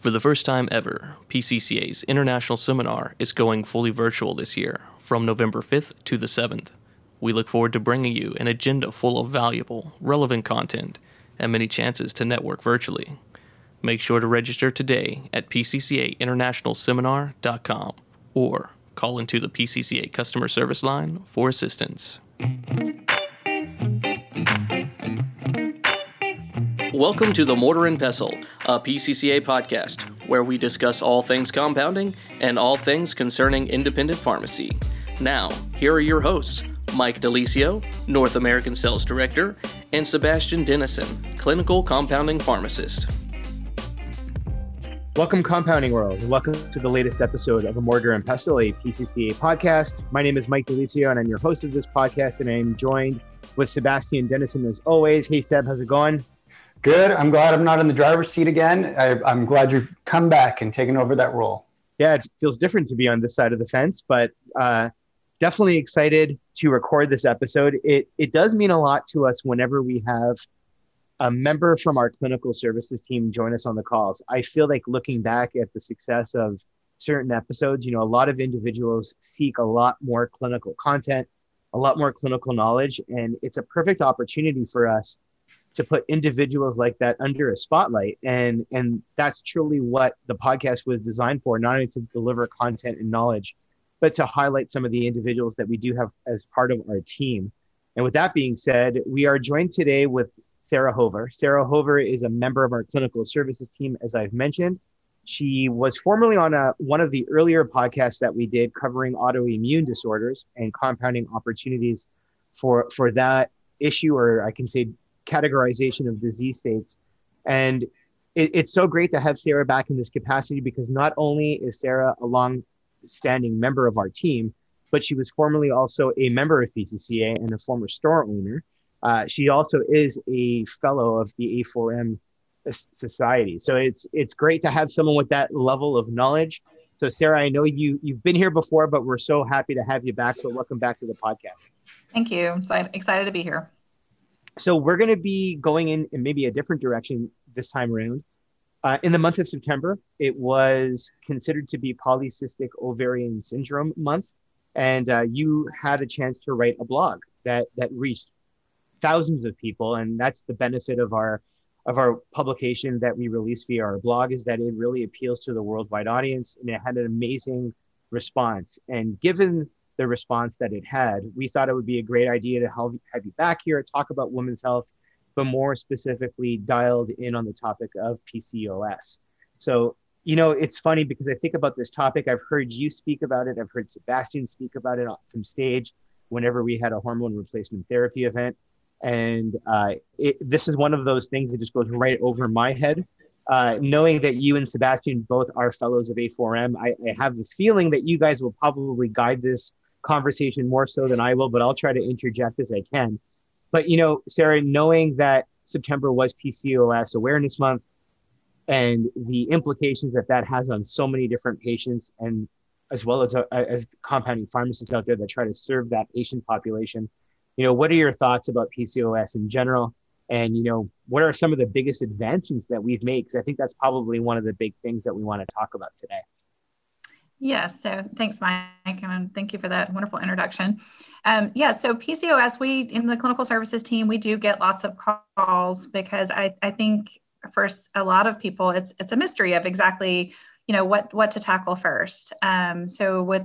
For the first time ever, PCCA's International Seminar is going fully virtual this year, from November 5th to the 7th. We look forward to bringing you an agenda full of valuable, relevant content and many chances to network virtually. Make sure to register today at pccainternationalseminar.com or call into the PCCA customer service line for assistance. Welcome to the Mortar and Pestle, a PCCA podcast where we discuss all things compounding and all things concerning independent pharmacy. Now, here are your hosts Mike De Lisio, North American Sales Director, and Sebastian Denison, Clinical Compounding Pharmacist. Welcome, Compounding World, welcome to the latest episode of a Mortar and Pestle, a PCCA podcast. My name is Mike De Lisio, and I'm your host of this podcast, and I'm joined with Sebastian Denison as always. Hey, Seb, how's it going? Good. I'm glad I'm not in the driver's seat again. I, am glad you've come back and taken over that role. Yeah, it feels different to be on this side of the fence, but uh, definitely excited to record this episode. It it does mean a lot to us whenever we have a member from our clinical services team join us on the calls. I feel like looking back at the success of certain episodes, you know, a lot of individuals seek a lot more clinical content, a lot more clinical knowledge, and it's a perfect opportunity for us to put individuals like that under a spotlight. And and that's truly what the podcast was designed for not only to deliver content and knowledge but to highlight some of the individuals that we do have as part of our team. And with that being said we are joined today with sara hover. Sara hover is a member of our clinical services team as i've mentioned. She was formerly on a, one of the earlier podcasts that we did covering autoimmune disorders and compounding opportunities for for that issue or i can say categorization of disease states. And it, it's so great to have Sara back in this capacity because not only is Sara a long standing member of our team, but she was formerly also a member of PCCA and a former store owner. Uh, she also is a fellow of the A4M Society. So it's it's great to have someone with that level of knowledge. So Sara, I know you you've been here before, but we're so happy to have you back. So welcome back to the podcast. Thank you. I'm excited to be here so we're going to be going in, in maybe a different direction this time around. Uh, in the month of September, it was considered to be polycystic ovarian syndrome month, and uh, you had a chance to write a blog that that reached thousands of people, and that's the benefit of our of our publication that we release via our blog is that it really appeals to the worldwide audience, and it had an amazing response. And given the response that it had. We thought it would be a great idea to have, you back here, talk about women's health, but more specifically dialed in on the topic of PCOS. So, you know, it's funny because I think about this topic. I've heard you speak about it. I've heard Sebastian speak about it from stage whenever we had a hormone replacement therapy event. And uh, it, this is one of those things that just goes right over my head. Uh, knowing that you and Sebastian both are fellows of A4M, I, I, have the feeling that you guys will probably guide this conversation more so than I will, but I'll try to interject as I can. But you know, Sara, knowing that September was PCOS Awareness Month and the implications that that has on so many different patients and as well as uh, as compounding pharmacists out there that try to serve that patient population, you know, what are your thoughts about PCOS in general? And you know, what are some of the biggest advancements that we've made? Because I think that's probably one of the big things that we want to talk about today. Yes. So thanks, Mike, and thank you for that wonderful introduction. Um, yeah. So PCOS, we in the clinical services team, we do get lots of calls because I, I think for a lot of people, it's it's a mystery of exactly you know what what to tackle first. Um, so with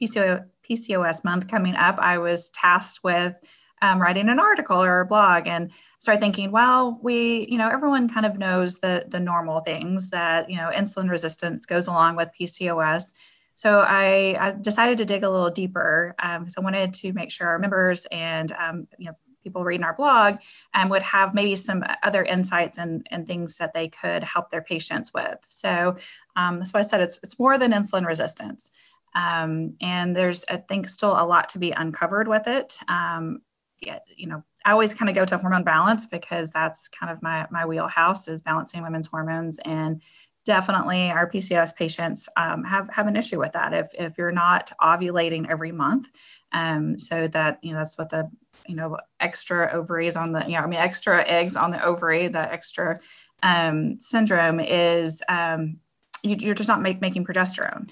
PCO, PCOS month coming up, I was tasked with um, writing an article or a blog and start thinking, well, we, you know, everyone kind of knows the the normal things that you know insulin resistance goes along with PCOS. So I, I decided to dig a little deeper. Um, I wanted to make sure our members and um, you know people reading our blog um, would have maybe some other insights and, and things that they could help their patients with. So um, why I said it's, it's more than insulin resistance. Um, and there's, I think, still a lot to be uncovered with it. Um, you know, I always kind of go to hormone balance because that's kind of my my wheelhouse is balancing women's hormones and definitely our PCOS patients um, have have an issue with that if if you're not ovulating every month um, so that you know that's what the you know extra ovaries on the you know I mean extra eggs on the ovary the extra um, syndrome is um, you, are just not make, making progesterone.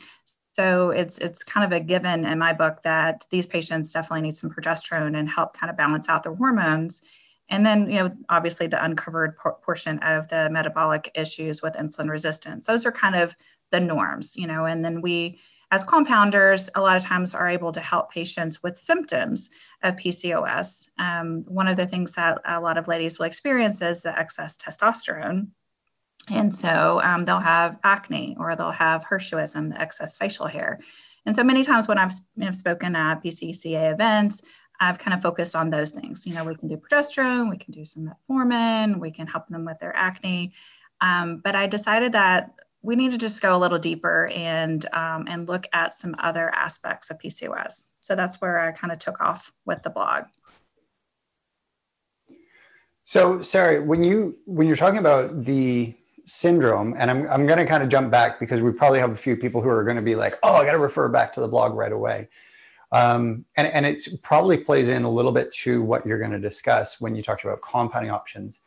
So it's it's kind of a given in my book that these patients definitely need some progesterone and help kind of balance out their hormones. And then, you know, obviously the uncovered por- portion of the metabolic issues with insulin resistance. Those are kind of the norms, you know, and then we as compounders, a lot of times are able to help patients with symptoms of PCOS. Um, one of the things that a lot of ladies will experience is the excess testosterone. And so um, they'll have acne or they'll have Hirsutism, the excess facial hair. And so many times when I've, I've spoken at PCCA events, I've kind of focused on those things. You know, we can do progesterone, we can do some metformin, we can help them with their acne. Um, but I decided that we need to just go a little deeper and um, and look at some other aspects of PCOS. So that's where I kind of took off with the blog. So, Sara, when you when you're talking about the syndrome, and I'm I'm going to kind of jump back because we probably have a few people who are going to be like, "Oh, I got to refer back to the blog right away," um, and and it probably plays in a little bit to what you're going to discuss when you talked about compounding options.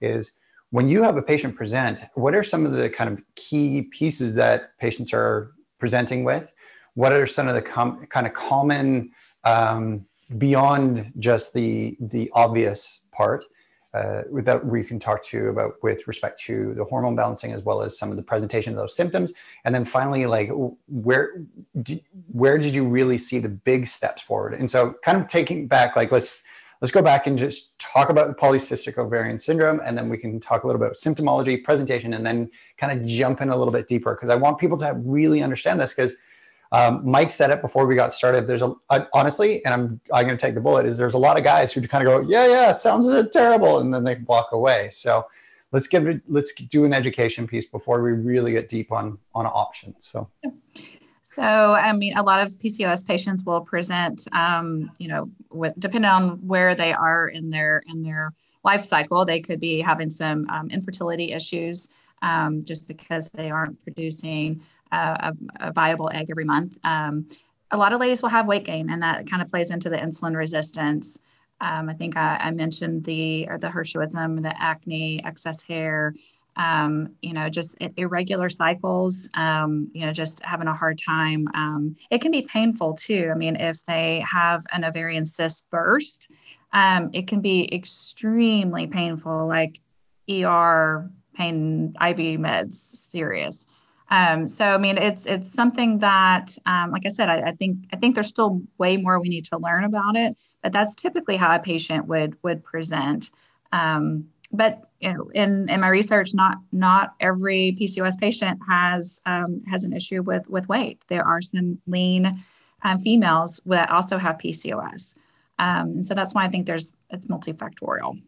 Is when you have a patient present, what are some of the kind of key pieces that patients are presenting with? What are some of the com- kind of common um, beyond just the the obvious part uh, that we can talk to about with respect to the hormone balancing as well as some of the presentation of those symptoms, and then finally, like where where did you really see the big steps forward? And so, kind of taking back, like let's let's go back and just talk about the polycystic ovarian syndrome, and then we can talk a little bit about symptomology, presentation, and then kind of jump in a little bit deeper because I want people to really understand this because um, Mike said it before we got started. There's a, a honestly, and I'm I'm going to take the bullet. Is there's a lot of guys who kind of go, yeah, yeah, sounds terrible, and then they walk away. So let's give it, let's do an education piece before we really get deep on on options. So. So, I mean, a lot of PCOS patients will present, um, you know, with depending on where they are in their in their life cycle, they could be having some um, infertility issues um, just because they aren't producing a, a, viable egg every month. Um, a lot of ladies will have weight gain, and that kind of plays into the insulin resistance. Um, I think I, I, mentioned the or the Hirsutism, the acne, excess hair, um, you know, just irregular cycles, um, you know, just having a hard time. Um, it can be painful too. I mean, if they have an ovarian cyst burst, um, it can be extremely painful, like ER pain, IV meds, serious. Um, so I mean, it's it's something that, um, like I said, I, I, think I think there's still way more we need to learn about it, but that's typically how a patient would would present. Um, but you know, in in my research, not not every PCOS patient has um, has an issue with with weight. There are some lean um, females that also have PCOS, um, so that's why I think there's it's multifactorial.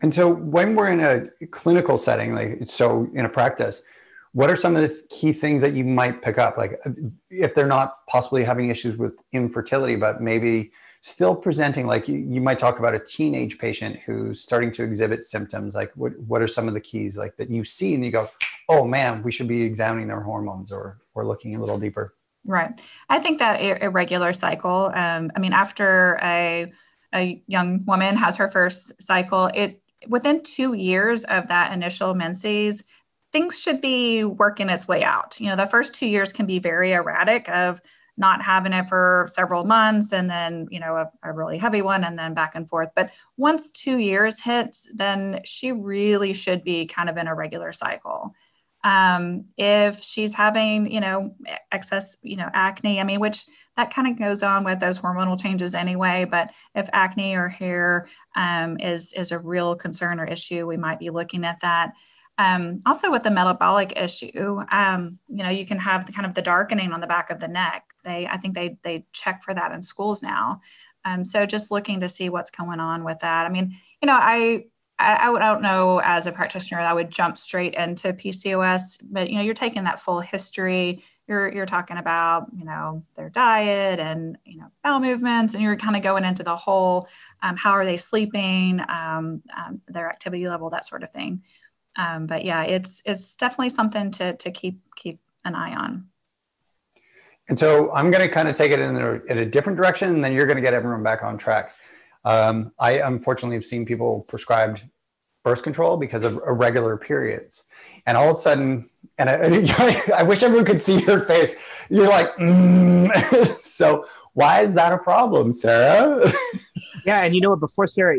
And so, when we're in a clinical setting, like so in a practice, what are some of the key things that you might pick up? Like if they're not possibly having issues with infertility, but maybe still presenting like you, you might talk about a teenage patient who's starting to exhibit symptoms. Like what, what are some of the keys like that you see and you go oh man we should be examining their hormones or or looking a little deeper right. I think that irregular cycle um, i mean after a, a young woman has her first cycle it within two years of that initial menses things should be working its way out. You know the first two years can be very erratic of not having it for several months and then you know a, a, really heavy one and then back and forth. But once two years hits then she really should be kind of in a regular cycle. Um, if she's having you know excess you know acne i mean which that kind of goes on with those hormonal changes anyway but if acne or hair um, is is a real concern or issue we might be looking at that um, also with the metabolic issue, um, you know, you can have the kind of the darkening on the back of the neck. They, I think they they check for that in schools now. Um, so just looking to see what's going on with that. I mean, you know, I I, I don't know as a practitioner I would jump straight into PCOS, but you know, you're taking that full history. You're you're talking about you know their diet and you know bowel movements, and you're kind of going into the whole um, how are they sleeping, um, um, their activity level, that sort of thing. Um, but yeah, it's it's definitely something to to keep keep an eye on. And so I'm going to kind of take it in a, in a different direction, and then you're going to get everyone back on track. Um, I unfortunately have seen people prescribed birth control because of irregular periods. And all of a sudden, and I, I wish everyone could see your face. You're like, mm. so why is that a problem, Sara? yeah, and you know what? Before Sara,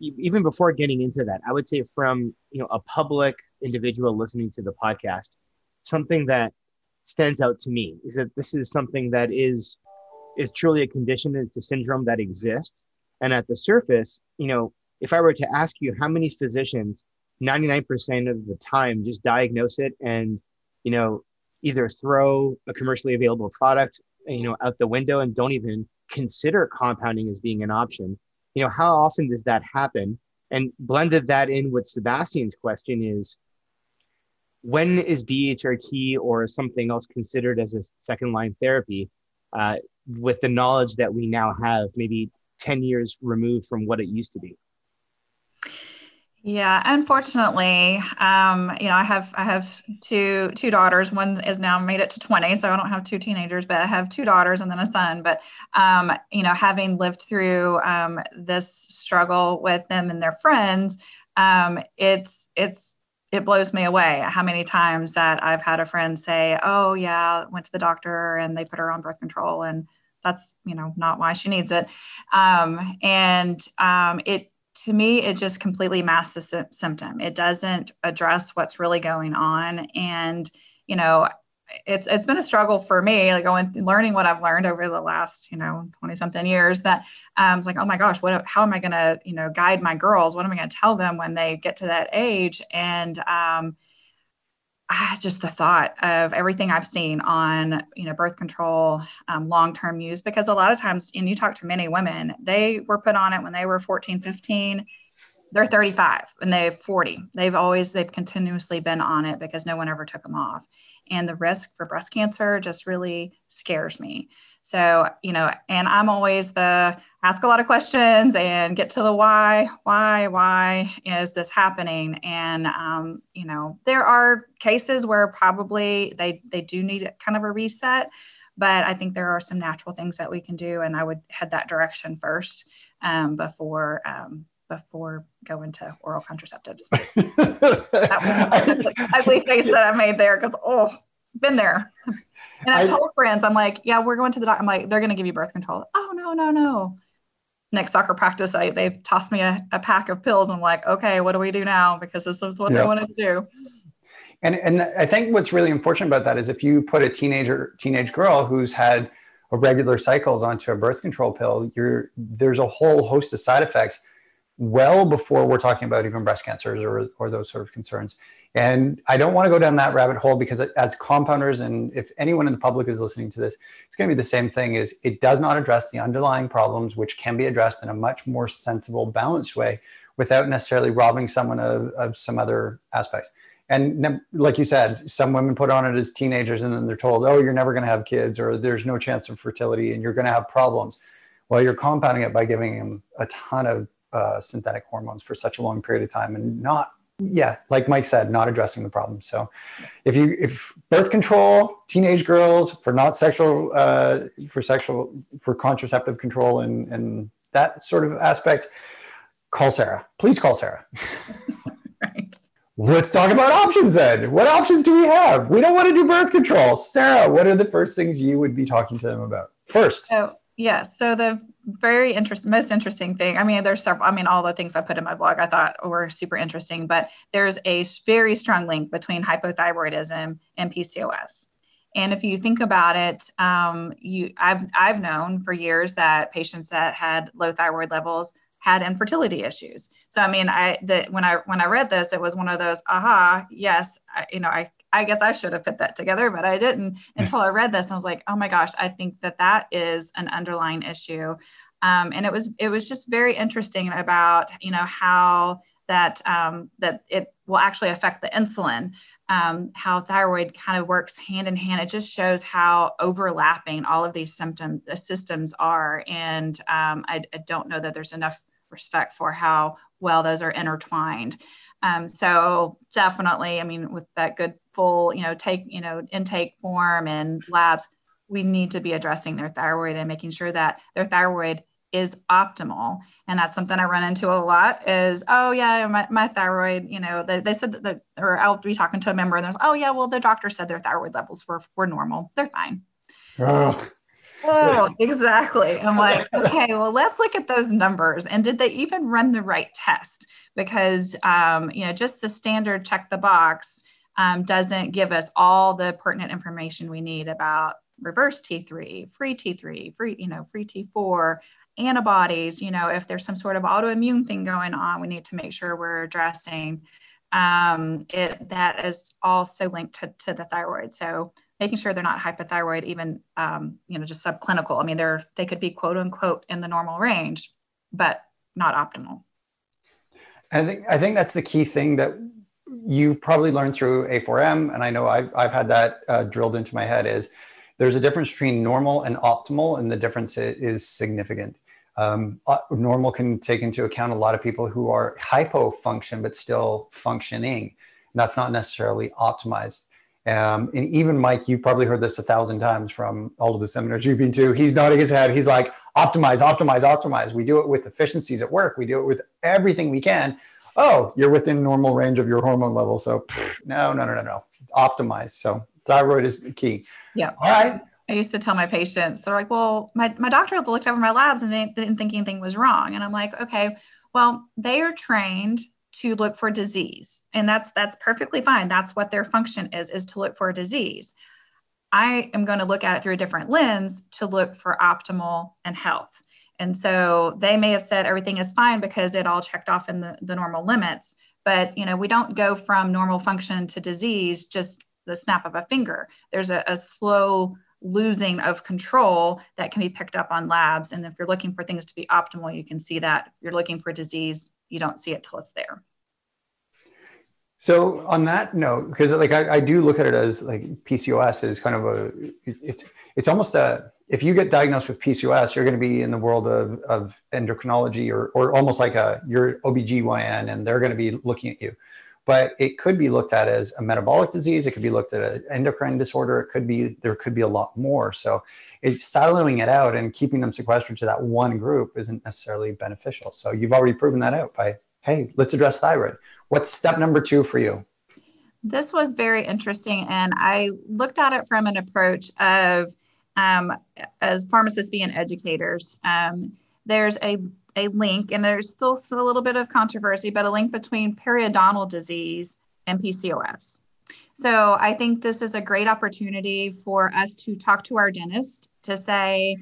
even before getting into that, I would say from you know a public individual listening to the podcast, something that stands out to me is that this is something that is is truly a condition. It's a syndrome that exists, and at the surface, you know, if I were to ask you how many physicians, ninety nine percent of the time, just diagnose it and you know either throw a commercially available product you know out the window and don't even consider compounding as being an option you know how often does that happen? And blended that in with sebastian's question is when is bhrt or something else considered as a second line therapy uh, with the knowledge that we now have maybe 10 years removed from what it used to be yeah, unfortunately, um, you know, I have I have two two daughters. One is now made it to twenty, so I don't have two teenagers, but I have two daughters and then a son. But um, you know, having lived through um, this struggle with them and their friends, um, it's it's it blows me away how many times that I've had a friend say, "Oh yeah, went to the doctor and they put her on birth control," and that's you know not why she needs it. Um, and um, it to me, it just completely masks the sy- symptom. It doesn't address what's really going on. And, you know, it's it's been a struggle for me, like going learning what I've learned over the last, you know, 20 something years that um it's like, oh my gosh, what how am I gonna, you know, guide my girls? What am I gonna tell them when they get to that age? And um ah, just the thought of everything I've seen on, you know, birth control, um, long-term use, because a lot of times, and you talk to many women, they were put on it when they were 14, 15, they're 35 and they're 40. They've always, they've continuously been on it because no one ever took them off. And the risk for breast cancer just really scares me. So, you know, and I'm always the ask a lot of questions and get to the why, why, why is this happening? And, um, you know, there are cases where probably they, they do need kind of a reset, but I think there are some natural things that we can do. And I would head that direction first um, before, um, before going to oral contraceptives. that was my ugly face that I made there because, oh, been there. And I, I told friends, I'm like, yeah, we're going to the doctor. I'm like, they're going to give you birth control. Oh, no, no, no. Next soccer practice, I, they tossed me a, a pack of pills. And I'm like, okay, what do we do now? Because this is what they wanted to do. And, and I think what's really unfortunate about that is if you put a teenager, teenage girl who's had regular cycles onto a birth control pill, you're, there's a whole host of side effects well before we're talking about even breast cancers or, or those sort of concerns. And I don't want to go down that rabbit hole because as compounders, and if anyone in the public is listening to this, it's going to be the same thing is it does not address the underlying problems, which can be addressed in a much more sensible, balanced way without necessarily robbing someone of, of some other aspects. And like you said, some women put on it as teenagers and then they're told, oh, you're never going to have kids or there's no chance of fertility and you're going to have problems. Well, you're compounding it by giving them a ton of uh, synthetic hormones for such a long period of time and not yeah, like Mike said, not addressing the problem. So, if you if birth control, teenage girls for not sexual uh, for sexual for contraceptive control and and that sort of aspect, call Sara. Please call Sara. right. Let's talk about options then. What options do we have? We don't want to do birth control. Sara, what are the first things you would be talking to them about? First. So, yeah. So the very interesting, most interesting thing. I mean, there's several. I mean, all the things I put in my blog I thought were super interesting, but there's a very strong link between hypothyroidism and PCOS. And if you think about it, um, you I've I've known for years that patients that had low thyroid levels had infertility issues. So I mean, I that when I when I read this, it was one of those aha, yes, I, you know, I I guess I should have put that together, but I didn't until I read this. I was like, oh my gosh, I think that that is an underlying issue. Um, and it was it was just very interesting about you know how that um, that it will actually affect the insulin, um, how thyroid kind of works hand in hand. It just shows how overlapping all of these symptom the systems are, and um, I, I don't know that there's enough respect for how well those are intertwined. Um, so definitely, I mean, with that good full, you know, take, you know, intake form and labs, we need to be addressing their thyroid and making sure that their thyroid is optimal. And that's something i run into a lot is oh yeah my, my thyroid you know they, they said that the, or i'll be talking to a member and there's oh yeah well the doctor said their thyroid levels were, were normal. They're fine oh exactly i'm like okay well let's look at those numbers and did they even run the right test because um, you know just the standard check the box um, doesn't give us all the pertinent information we need about reverse T3, free T3, free, you know, free T4, antibodies, you know, if there's some sort of autoimmune thing going on, we need to make sure we're addressing um, it. That is also linked to, to the thyroid. So making sure they're not hypothyroid, even, um, you know, just subclinical. I mean, they're, they could be quote unquote in the normal range, but not optimal. I think, I think that's the key thing that you've probably learned through A4M. And I know I've, I've had that uh, drilled into my head is there's a difference between normal and optimal, and the difference is significant. Um, normal can take into account a lot of people who are hypofunction but still functioning. And that's not necessarily optimized. Um, and even Mike, you've probably heard this a thousand times from all of the seminars you've been to. He's nodding his head. He's like, optimize, optimize, optimize. We do it with efficiencies at work. We do it with everything we can. Oh, you're within normal range of your hormone level. So pff, no, no, no, no, no. Optimize. So thyroid is the key. Yeah. All right. I used to tell my patients, they're like, well, my, my doctor looked over my labs and they, they didn't think anything was wrong. And I'm like, okay, well, they are trained to look for disease. And that's that's perfectly fine. That's what their function is, is to look for a disease. I am going to look at it through a different lens to look for optimal and health. And so they may have said everything is fine because it all checked off in the, the normal limits. But you know, we don't go from normal function to disease just the snap of a finger. There's a, a slow losing of control that can be picked up on labs. And if you're looking for things to be optimal, you can see that. You're looking for disease, you don't see it till it's there. So on that note, because like I, I, do look at it as like PCOS is kind of a it's it's almost a if you get diagnosed with PCOS, you're going to be in the world of, of endocrinology or or almost like a your OBGYN and they're going to be looking at you but it could be looked at as a metabolic disease. It could be looked at an endocrine disorder. It could be, there could be a lot more. So siloing it out and keeping them sequestered to that one group isn't necessarily beneficial. So you've already proven that out by, hey, let's address thyroid. What's step number two for you? This was very interesting. And I looked at it from an approach of, um, as pharmacists being educators, um, there's a a link, and there's still a little bit of controversy, but a link between periodontal disease and PCOS. So I think this is a great opportunity for us to talk to our dentist to say,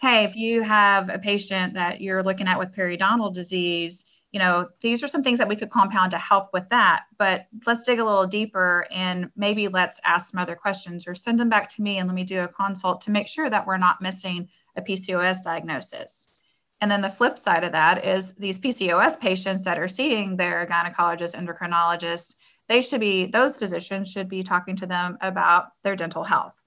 hey, if you have a patient that you're looking at with periodontal disease, you know, these are some things that we could compound to help with that. But let's dig a little deeper and maybe let's ask some other questions or send them back to me and let me do a consult to make sure that we're not missing a PCOS diagnosis. And then the flip side of that is these PCOS patients that are seeing their gynecologist, endocrinologist, they should be, those physicians should be talking to them about their dental health.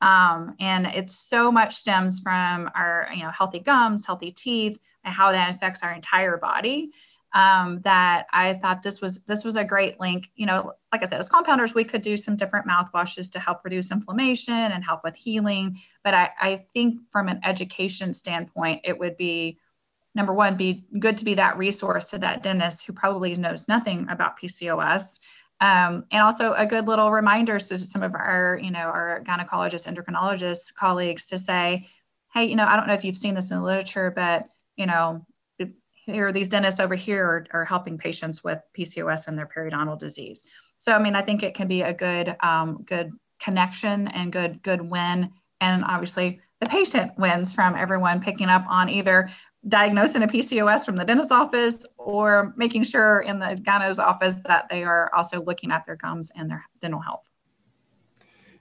Um, and it so much stems from our, you know, healthy gums, healthy teeth, and how that affects our entire body um, that I thought this was this was a great link. You know, like I said, as compounders, we could do some different mouthwashes to help reduce inflammation and help with healing. But I, I think from an education standpoint, it would be number one, be good to be that resource to that dentist who probably knows nothing about PCOS. Um, and also a good little reminder to some of our, you know, our gynecologists, endocrinologists colleagues to say, hey, you know, I don't know if you've seen this in the literature, but you know, here these dentists over here are, are, helping patients with PCOS and their periodontal disease. So I mean, I think it can be a good um, good connection and good good win. And obviously, the patient wins from everyone picking up on either diagnosing a PCOS from the dentist's office or making sure in the gyno's office that they are also looking at their gums and their dental health.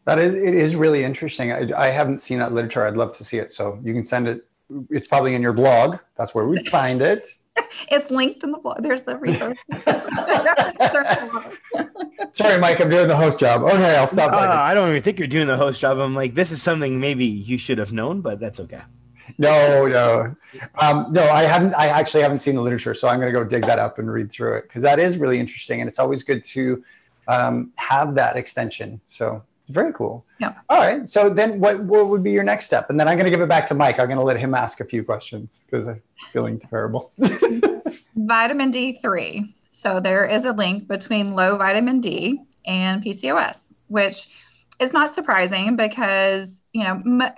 That is, it is really interesting. I, I haven't seen that literature. I'd love to see it. So you can send it it's probably in your blog. That's where we find it. it's linked in the blog. There's the resource. Sorry, Mike, I'm doing the host job. Okay, I'll stop. Uh, I don't even think you're doing the host job. I'm like, this is something maybe you should have known, but that's okay. No, no, um, no. I haven't. I actually haven't seen the literature, so I'm going to go dig that up and read through it because that is really interesting, and it's always good to um, have that extension. So Very cool. Yeah. All right. So then what, what would be your next step? And then I'm going to give it back to Mike. I'm going to let him ask a few questions because I'm feeling terrible. vitamin D3. So there is a link between low vitamin D and PCOS, which is not surprising because, you know, m-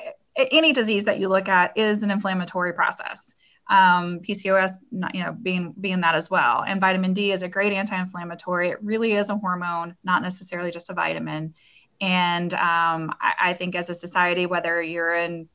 any disease that you look at is an inflammatory process. Um, PCOS, not, you know, being being that as well. And vitamin D is a great anti-inflammatory. It really is a hormone, not necessarily just a vitamin. And um, I, I, think as a society, whether you're in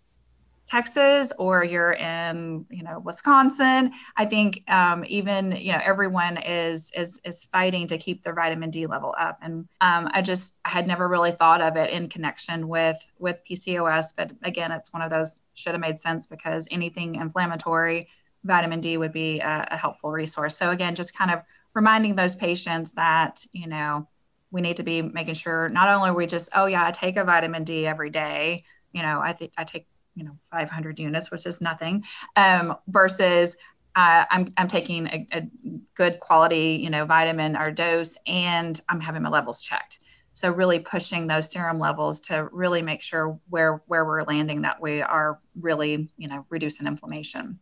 Texas or you're in, you know, Wisconsin, I think um, even you know everyone is is is fighting to keep their vitamin D level up. And um, I just I had never really thought of it in connection with with PCOS, but again, it's one of those should have made sense because anything inflammatory, vitamin D would be a, a helpful resource. So again, just kind of reminding those patients that you know we need to be making sure not only are we just oh yeah i take a vitamin d every day you know i think i take you know 500 units which is nothing um, versus uh, I'm, I'm taking a, a, good quality you know vitamin or dose and i'm having my levels checked. So really pushing those serum levels to really make sure where where we're landing that we are really you know reducing inflammation.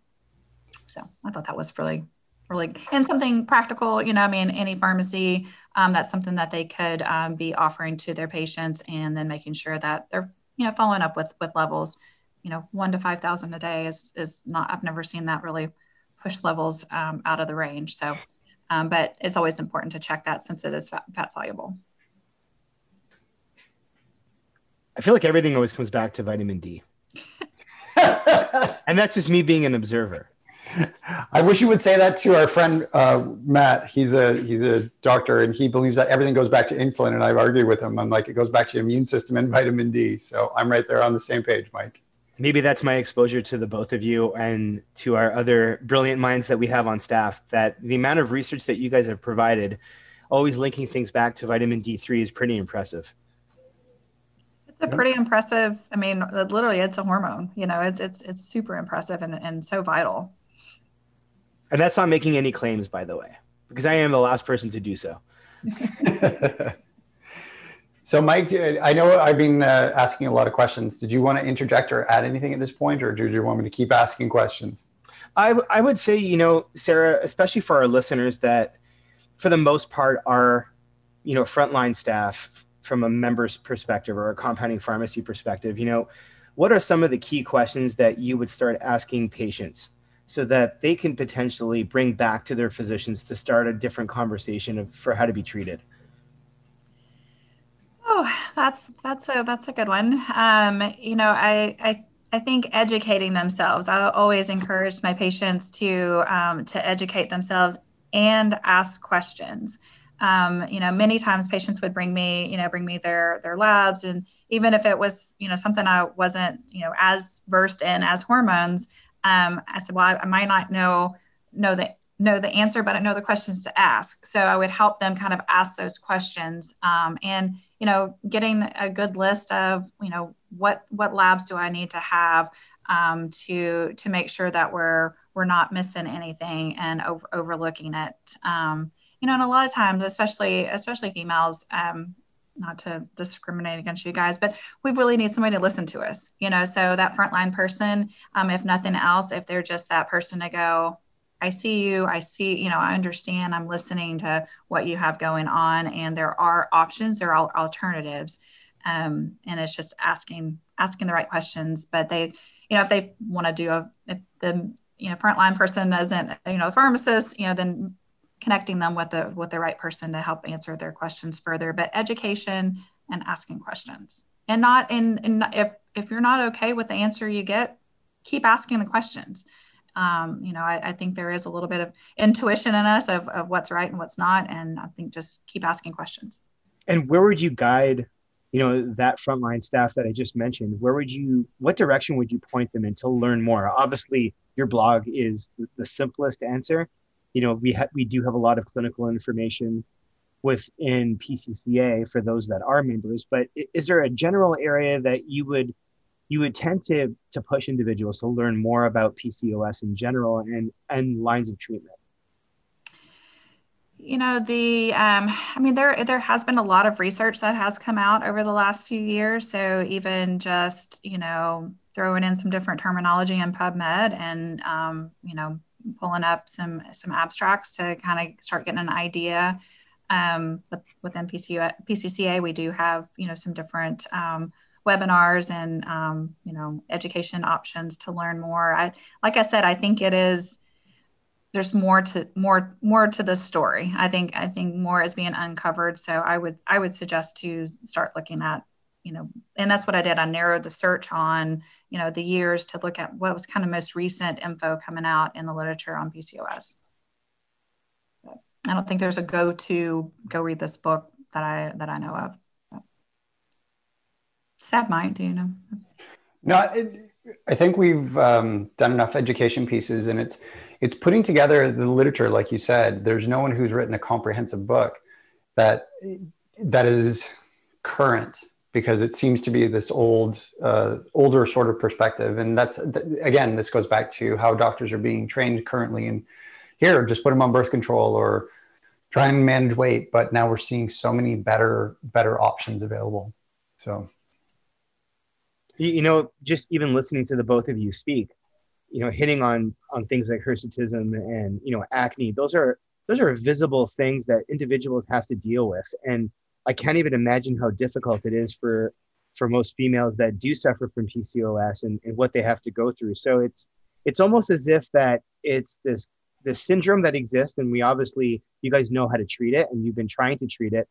So i thought that was really really and something practical you know i mean any pharmacy um, that's something that they could um, be offering to their patients and then making sure that they're you know following up with with levels you know one to five thousand a day is is not i've never seen that really push levels um, out of the range so um, but it's always important to check that since it is fat, fat soluble i feel like everything always comes back to vitamin d and that's just me being an observer I wish you would say that to our friend uh, Matt. He's a he's a doctor, and he believes that everything goes back to insulin. And I've argued with him. I'm like, it goes back to your immune system and vitamin D. So I'm right there on the same page, Mike. Maybe that's my exposure to the both of you and to our other brilliant minds that we have on staff. That the amount of research that you guys have provided, always linking things back to vitamin D3, is pretty impressive. It's a pretty impressive. I mean, literally, it's a hormone. You know, it's it's it's super impressive and and so vital. And that's not making any claims, by the way, because I am the last person to do so. so, Mike, I know I've been uh, asking a lot of questions. Did you want to interject or add anything at this point, or do you want me to keep asking questions? I, I would say, you know, Sara, especially for our listeners that for the most part are, you know, frontline staff from a member's perspective or a compounding pharmacy perspective, you know, what are some of the key questions that you would start asking patients so that they can potentially bring back to their physicians to start a different conversation of, for how to be treated? Oh, that's that's a that's a good one. Um, you know, I I I think educating themselves. I always encourage my patients to um, to educate themselves and ask questions. Um, you know, many times patients would bring me, you know, bring me their their labs, and even if it was, you know, something I wasn't, you know, as versed in as hormones, um, I said, well, I, I, might not know know the know the answer, but I know the questions to ask. So I would help them kind of ask those questions, um, and you know, getting a good list of you know what what labs do I need to have um, to to make sure that we're we're not missing anything and over, overlooking it. Um, you know, and a lot of times, especially especially females, um, not to discriminate against you guys, but we really need somebody to listen to us, you know. So that frontline person, um, if nothing else, if they're just that person to go, I see you, I see, you know, I understand, I'm listening to what you have going on, and there are options, there are alternatives, um, and it's just asking asking the right questions. But they, you know, if they want to do a, if the you know frontline person doesn't, you know, the pharmacist, you know, then connecting them with the with the right person to help answer their questions further. But education and asking questions. And not in, in if if you're not okay with the answer you get keep asking the questions um, you know I, I, think there is a little bit of intuition in us of, of what's right and what's not and i think just keep asking questions. And where would you guide you know that frontline staff that i just mentioned? Where would you what direction would you point them in to learn more? Obviously your blog is the simplest answer. You know, we ha- we do have a lot of clinical information within PCCA for those that are members. But is there a general area that you would you would tend to to push individuals to learn more about PCOS in general and and lines of treatment? you know the um, i mean there there has been a lot of research that has come out over the last few years so even just you know throwing in some different terminology in pubmed and um, you know pulling up some some abstracts to kind of start getting an idea um, with, within pcca we do have you know some different um, webinars and um, you know education options to learn more i like i said i think it is there's more to more more to the story. I think I think more is being uncovered. So I would I would suggest to start looking at you know, and that's what I did. I narrowed the search on you know the years to look at what was kind of most recent info coming out in the literature on PCOS. I don't think there's a go to go read this book that I that I know of. Sad do you know? No, it, I think we've um, done enough education pieces, and it's it's putting together the literature like you said there's no one who's written a comprehensive book that that is current because it seems to be this old uh, older sort of perspective and that's again this goes back to how doctors are being trained currently and here just put them on birth control or try and manage weight but now we're seeing so many better better options available so you know just even listening to the both of you speak you know hitting on on things like hirsutism and you know acne those are those are visible things that individuals have to deal with. And i can't even imagine how difficult it is for for most females that do suffer from pcos and, and what they have to go through. So it's it's almost as if that it's this this syndrome that exists and we obviously you guys know how to treat it and you've been trying to treat it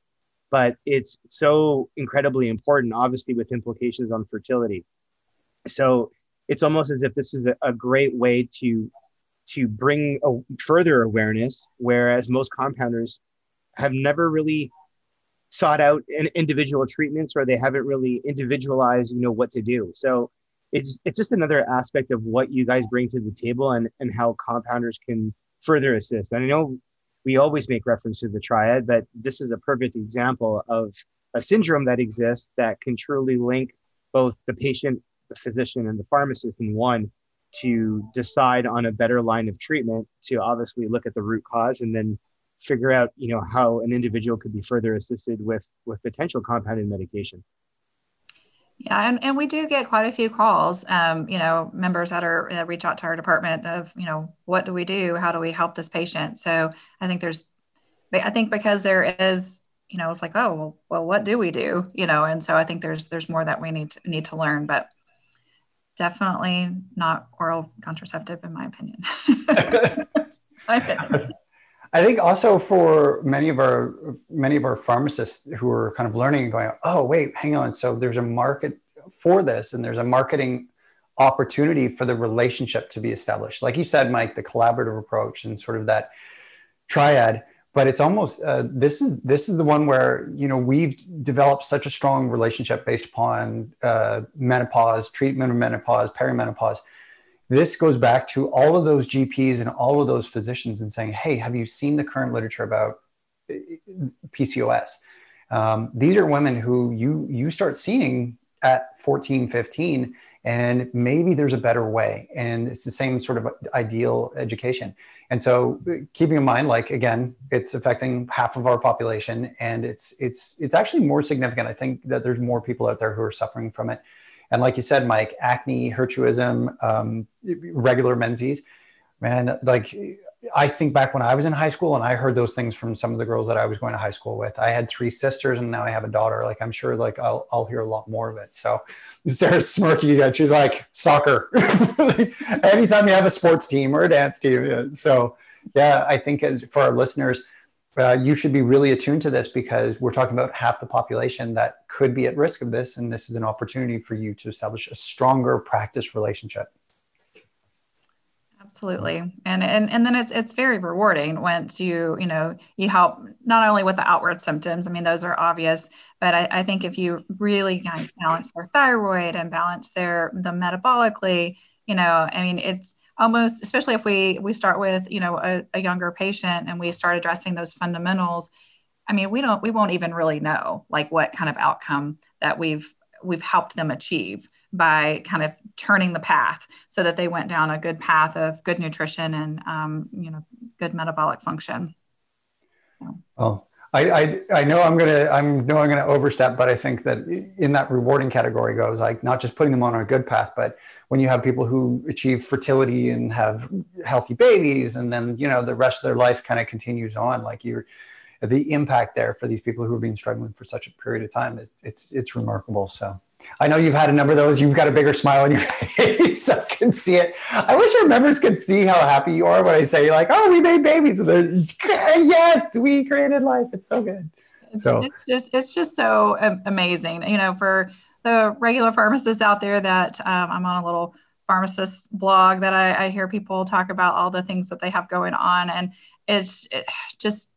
but it's so incredibly important obviously with implications on fertility. So it's almost as if this is a, great way to to bring a further awareness whereas most compounders have never really sought out an individual treatments or they haven't really individualized you know what to do. So it's it's just another aspect of what you guys bring to the table and and how compounders can further assist. And i know we always make reference to the triad but this is a perfect example of a syndrome that exists that can truly link both the patient the physician and the pharmacist in one to decide on a better line of treatment to obviously look at the root cause and then figure out you know how an individual could be further assisted with with potential compounded medication yeah, and, and we do get quite a few calls, um, you know, members that are uh, reach out to our department of, you know, what do we do? How do we help this patient? So I think there's, I think because there is, you know, it's like, oh, well, well, what do we do? You know, and so I think there's there's more that we need to need to learn. But definitely not oral contraceptive in my opinion. my opinion. I think also for many of our many of our pharmacists who are kind of learning and going, oh wait, hang on. So there's a market for this, and there's a marketing opportunity for the relationship to be established. Like you said, Mike, the collaborative approach and sort of that triad but it's almost uh, this is this is the one where you know we've developed such a strong relationship based upon uh, menopause treatment of menopause perimenopause this goes back to all of those gps and all of those physicians and saying hey have you seen the current literature about uh, pcos um, these are women who you you start seeing at 14 15 and maybe there's a better way and it's the same sort of ideal education. And so keeping in mind like again it's affecting half of our population and it's it's it's actually more significant i think that there's more people out there who are suffering from it and like you said mike acne hirsutism um, regular menses man like I think back when I was in high school and I heard those things from some of the girls that I was going to high school with. I had three sisters and now I have a daughter. Like I'm sure like I'll, I'll hear a lot more of it. So Sara's smirky. She's like soccer. Anytime you have a sports team or a dance team. So yeah, I think as for our listeners, uh, you should be really attuned to this because we're talking about half the population that could be at risk of this. And this is an opportunity for you to establish a stronger practice relationship. Absolutely. And, and and then it's it's very rewarding once you, you know, you help not only with the outward symptoms, I mean, those are obvious, but I, I think if you really kind of balance their thyroid and balance their the metabolically, you know, I mean, it's almost especially if we we start with, you know, a, a younger patient and we start addressing those fundamentals. I mean, we don't we won't even really know like what kind of outcome that we've we've helped them achieve by kind of turning the path so that they went down a good path of good nutrition and um, you know good metabolic function Oh, I, I, I know I'm gonna I'm know I'm gonna overstep, but I think that in that rewarding category goes like not just putting them on a good path, but when you have people who achieve fertility and have healthy babies, and then you know the rest of their life kind of continues on, like you're the impact there for these people who have been struggling for such a period of time is it's it's remarkable. So I know you've had a number of those. You've got a bigger smile on your face. I can see it. I wish our members could see how happy you are when I say like, "Oh, we made babies." And they're, yes, we created life. It's so good. It's so. It's just it's just so amazing. You know, for the regular pharmacists out there that um, I'm on a little pharmacist blog that I, I, hear people talk about all the things that they have going on, and it's it just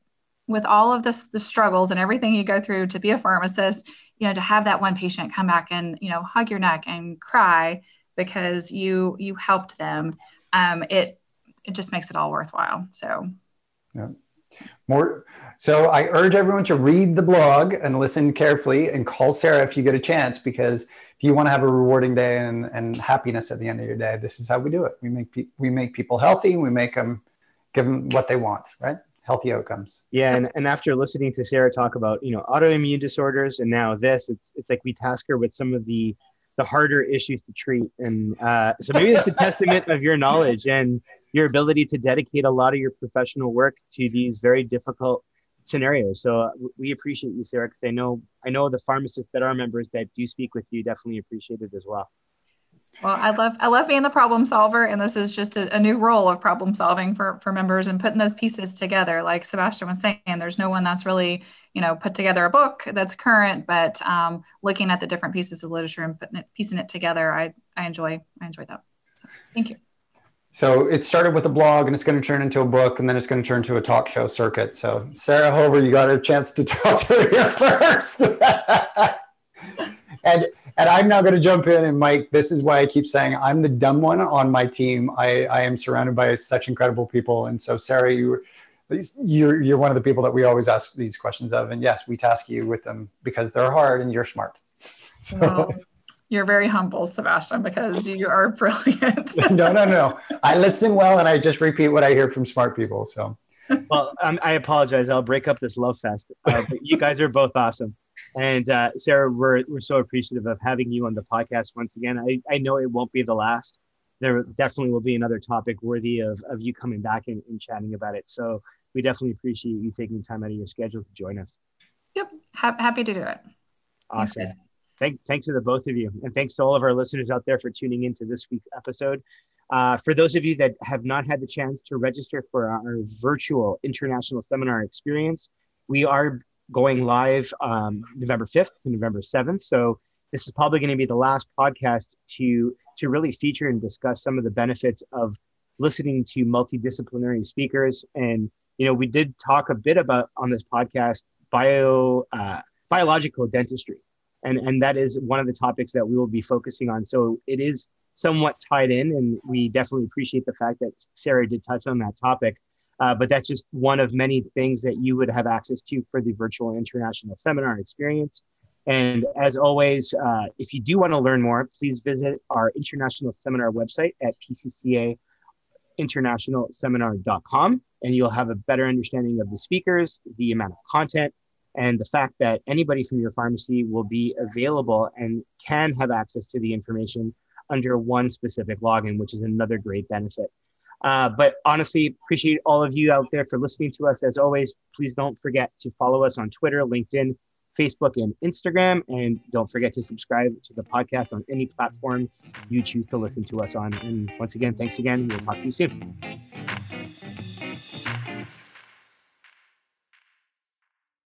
with all of this the struggles and everything you go through to be a pharmacist you know to have that one patient come back and you know hug your neck and cry because you you helped them um, it it just makes it all worthwhile. So. Yeah. More so i urge everyone to read the blog and listen carefully and call sara if you get a chance because if you want to have a rewarding day and, and happiness at the end of your day this is how we do it. We make pe- we make people healthy we make them give them what they want right healthy outcomes. Yeah, and, and after listening to Sara talk about you know autoimmune disorders and now this, it's it's like we task her with some of the the harder issues to treat, and uh, so maybe it's a testament of your knowledge and your ability to dedicate a lot of your professional work to these very difficult scenarios. So uh, we appreciate you, Sara, because I know I know the pharmacists that are members that do speak with you definitely appreciate it as well. Well, I love I love being the problem solver, and this is just a, a, new role of problem solving for for members and putting those pieces together. Like Sebastian was saying, there's no one that's really you know put together a book that's current, but um, looking at the different pieces of literature and putting it piecing it together, I I enjoy I enjoy that. So, thank you. So it started with a blog, and it's going to turn into a book, and then it's going to turn to a talk show circuit. So Sara Hover, you got a chance to talk to her first. and and I'm now going to jump in. And Mike, this is why I keep saying I'm the dumb one on my team. I, I am surrounded by such incredible people. And so, Sara, you, you're, you're one of the people that we always ask these questions of. And yes, we task you with them because they're hard and you're smart. So. Well, you're very humble, Sebastian, because you are brilliant. no, no, no. I listen well and I just repeat what I hear from smart people. So, well, um, I apologize. I'll break up this love fest. Uh, but you guys are both awesome. And uh, Sara, we're, we're so appreciative of having you on the podcast once again. I, I know it won't be the last. There definitely will be another topic worthy of, of you coming back and, and chatting about it. So we definitely appreciate you taking time out of your schedule to join us. Yep. Ha- happy to do it. Awesome. Thanks, Thank, thanks to the both of you. And thanks to all of our listeners out there for tuning into this week's episode. Uh, for those of you that have not had the chance to register for our virtual international seminar experience, we are going live um, November 5th to November 7th. So this is probably going to be the last podcast to to really feature and discuss some of the benefits of listening to multidisciplinary speakers. And you know, we did talk a bit about on this podcast bio uh, biological dentistry, and and that is one of the topics that we will be focusing on. So it is somewhat tied in, and we definitely appreciate the fact that Sara did touch on that topic. Uh, but that's just one of many things that you would have access to for the virtual international seminar experience. And as always, uh, if you do want to learn more, please visit our international seminar website at pccainternationalseminar.com, and you'll have a better understanding of the speakers, the amount of content, and the fact that anybody from your pharmacy will be available and can have access to the information under one specific login, which is another great benefit. Uh, but honestly, appreciate all of you out there for listening to us. As always, please don't forget to follow us on Twitter, LinkedIn, Facebook, and Instagram. And don't forget to subscribe to the podcast on any platform you choose to listen to us on. And once again, thanks again. We'll talk to you soon.